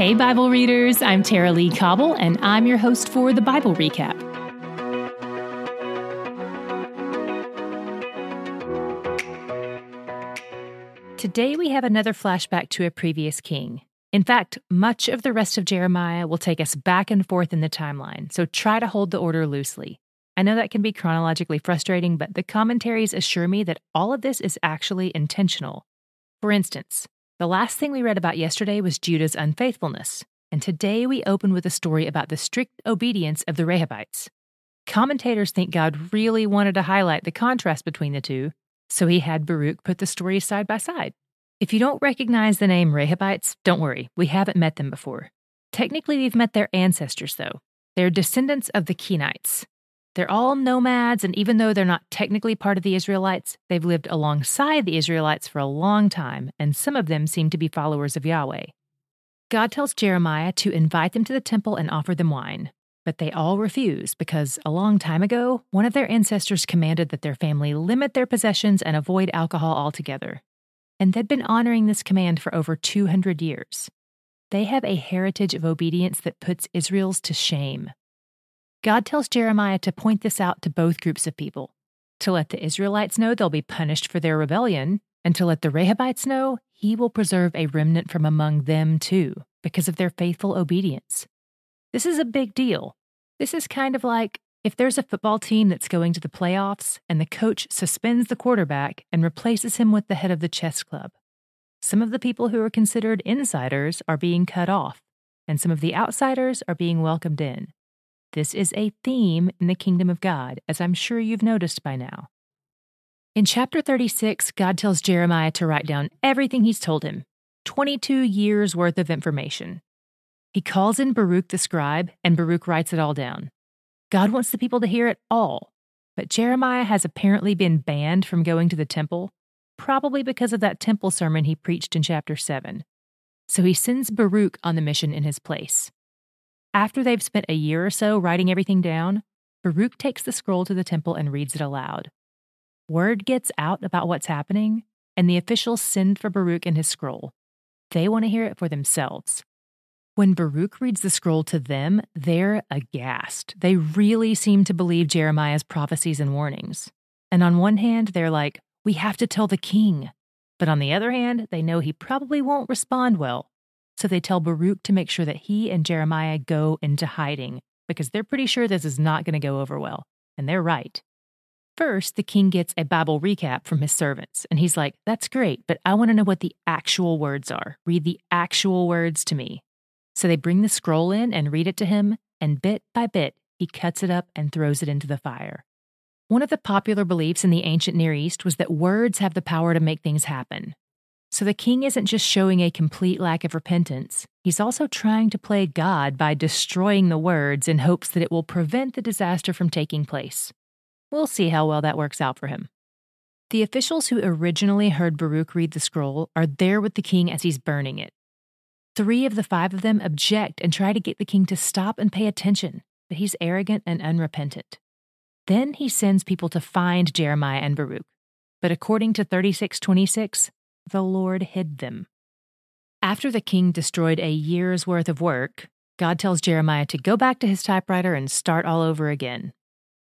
Hey, Bible readers, I'm Tara-Leigh Cobble, and I'm your host for the Bible Recap. Today we have another flashback to a previous king. In fact, much of the rest of Jeremiah will take us back and forth in the timeline, so try to hold the order loosely. I know that can be chronologically frustrating, but the commentaries assure me that all of this is actually intentional. For instance, the last thing we read about yesterday was Judah's unfaithfulness, and today we open with a story about the strict obedience of the Rechabites. Commentators think God really wanted to highlight the contrast between the two, so he had Baruch put the stories side by side. If you don't recognize the name Rechabites, don't worry, we haven't met them before. Technically, we've met their ancestors, though. They're descendants of the Kenites, they're all nomads, and even though they're not technically part of the Israelites, they've lived alongside the Israelites for a long time, and some of them seem to be followers of Yahweh. God tells Jeremiah to invite them to the temple and offer them wine, but they all refuse because a long time ago, one of their ancestors commanded that their family limit their possessions and avoid alcohol altogether. And they'd been honoring this command for over 200 years. They have a heritage of obedience that puts Israel's to shame. God tells Jeremiah to point this out to both groups of people to let the Israelites know they'll be punished for their rebellion, and to let the Rechabites know he will preserve a remnant from among them too, because of their faithful obedience. This is a big deal. This is kind of like if there's a football team that's going to the playoffs and the coach suspends the quarterback and replaces him with the head of the chess club. Some of the people who are considered insiders are being cut off, and some of the outsiders are being welcomed in. This is a theme in the kingdom of God, as I'm sure you've noticed by now. In chapter 36, God tells Jeremiah to write down everything he's told him 22 years worth of information. He calls in Baruch the scribe, and Baruch writes it all down. God wants the people to hear it all, but Jeremiah has apparently been banned from going to the temple, probably because of that temple sermon he preached in chapter 7. So he sends Baruch on the mission in his place. After they've spent a year or so writing everything down, Baruch takes the scroll to the temple and reads it aloud. Word gets out about what's happening, and the officials send for Baruch and his scroll. They want to hear it for themselves. When Baruch reads the scroll to them, they're aghast. They really seem to believe Jeremiah's prophecies and warnings. And on one hand, they're like, we have to tell the king. But on the other hand, they know he probably won't respond well. So they tell Baruch to make sure that he and Jeremiah go into hiding because they're pretty sure this is not going to go over well. And they're right. First, the king gets a Bible recap from his servants, and he's like, That's great, but I want to know what the actual words are. Read the actual words to me. So they bring the scroll in and read it to him, and bit by bit, he cuts it up and throws it into the fire. One of the popular beliefs in the ancient Near East was that words have the power to make things happen. So the king isn't just showing a complete lack of repentance, he's also trying to play God by destroying the words in hopes that it will prevent the disaster from taking place. We'll see how well that works out for him. The officials who originally heard Baruch read the scroll are there with the king as he's burning it. Three of the five of them object and try to get the king to stop and pay attention, but he's arrogant and unrepentant. Then he sends people to find Jeremiah and Baruch. But according to 3626, the Lord hid them. After the king destroyed a year's worth of work, God tells Jeremiah to go back to his typewriter and start all over again.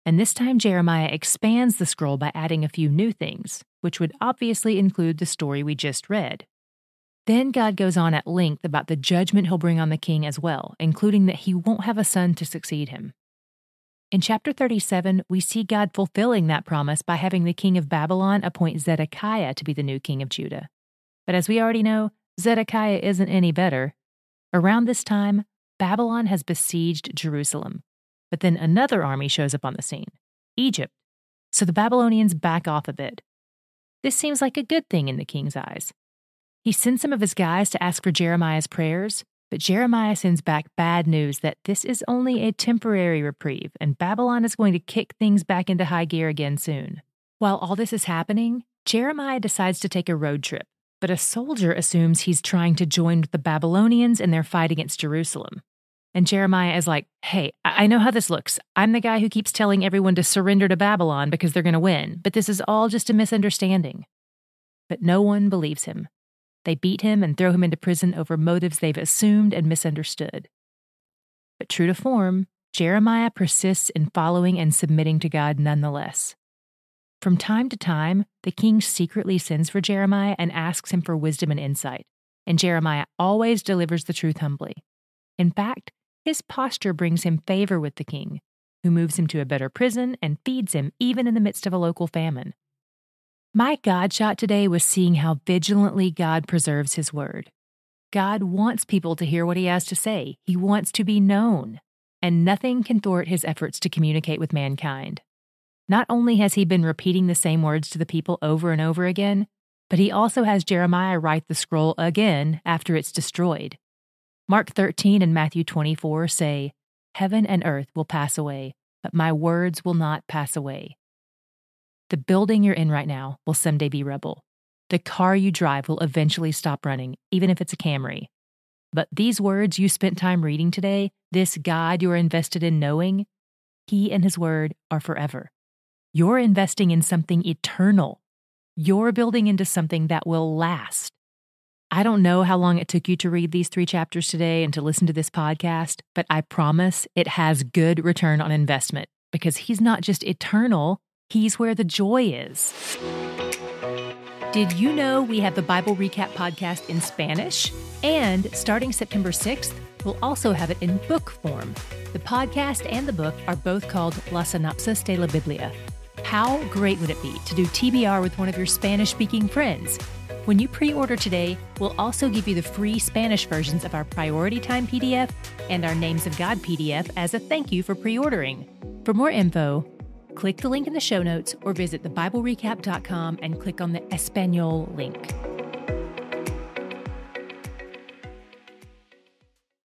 And this time, Jeremiah expands the scroll by adding a few new things, which would obviously include the story we just read. Then God goes on at length about the judgment he'll bring on the king as well, including that he won't have a son to succeed him. In chapter 37, we see God fulfilling that promise by having the king of Babylon appoint Zedekiah to be the new king of Judah. But as we already know, Zedekiah isn't any better. Around this time, Babylon has besieged Jerusalem. But then another army shows up on the scene Egypt. So the Babylonians back off a bit. This seems like a good thing in the king's eyes. He sends some of his guys to ask for Jeremiah's prayers, but Jeremiah sends back bad news that this is only a temporary reprieve and Babylon is going to kick things back into high gear again soon. While all this is happening, Jeremiah decides to take a road trip, but a soldier assumes he's trying to join the Babylonians in their fight against Jerusalem. And Jeremiah is like, hey, I know how this looks. I'm the guy who keeps telling everyone to surrender to Babylon because they're going to win, but this is all just a misunderstanding. But no one believes him. They beat him and throw him into prison over motives they've assumed and misunderstood. But true to form, Jeremiah persists in following and submitting to God nonetheless. From time to time, the king secretly sends for Jeremiah and asks him for wisdom and insight, and Jeremiah always delivers the truth humbly. In fact, his posture brings him favor with the king, who moves him to a better prison and feeds him even in the midst of a local famine. My God shot today was seeing how vigilantly God preserves his word. God wants people to hear what he has to say, he wants to be known, and nothing can thwart his efforts to communicate with mankind. Not only has he been repeating the same words to the people over and over again, but he also has Jeremiah write the scroll again after it's destroyed. Mark 13 and Matthew 24 say, Heaven and earth will pass away, but my words will not pass away. The building you're in right now will someday be rubble. The car you drive will eventually stop running, even if it's a Camry. But these words you spent time reading today, this God you're invested in knowing, He and His Word are forever. You're investing in something eternal. You're building into something that will last. I don't know how long it took you to read these three chapters today and to listen to this podcast, but I promise it has good return on investment because He's not just eternal, He's where the joy is. Did you know we have the Bible Recap podcast in Spanish? And starting September 6th, we'll also have it in book form. The podcast and the book are both called La Sinopsis de la Biblia. How great would it be to do TBR with one of your Spanish speaking friends? When you pre order today, we'll also give you the free Spanish versions of our Priority Time PDF and our Names of God PDF as a thank you for pre ordering. For more info, click the link in the show notes or visit thebiblerecap.com and click on the Espanol link.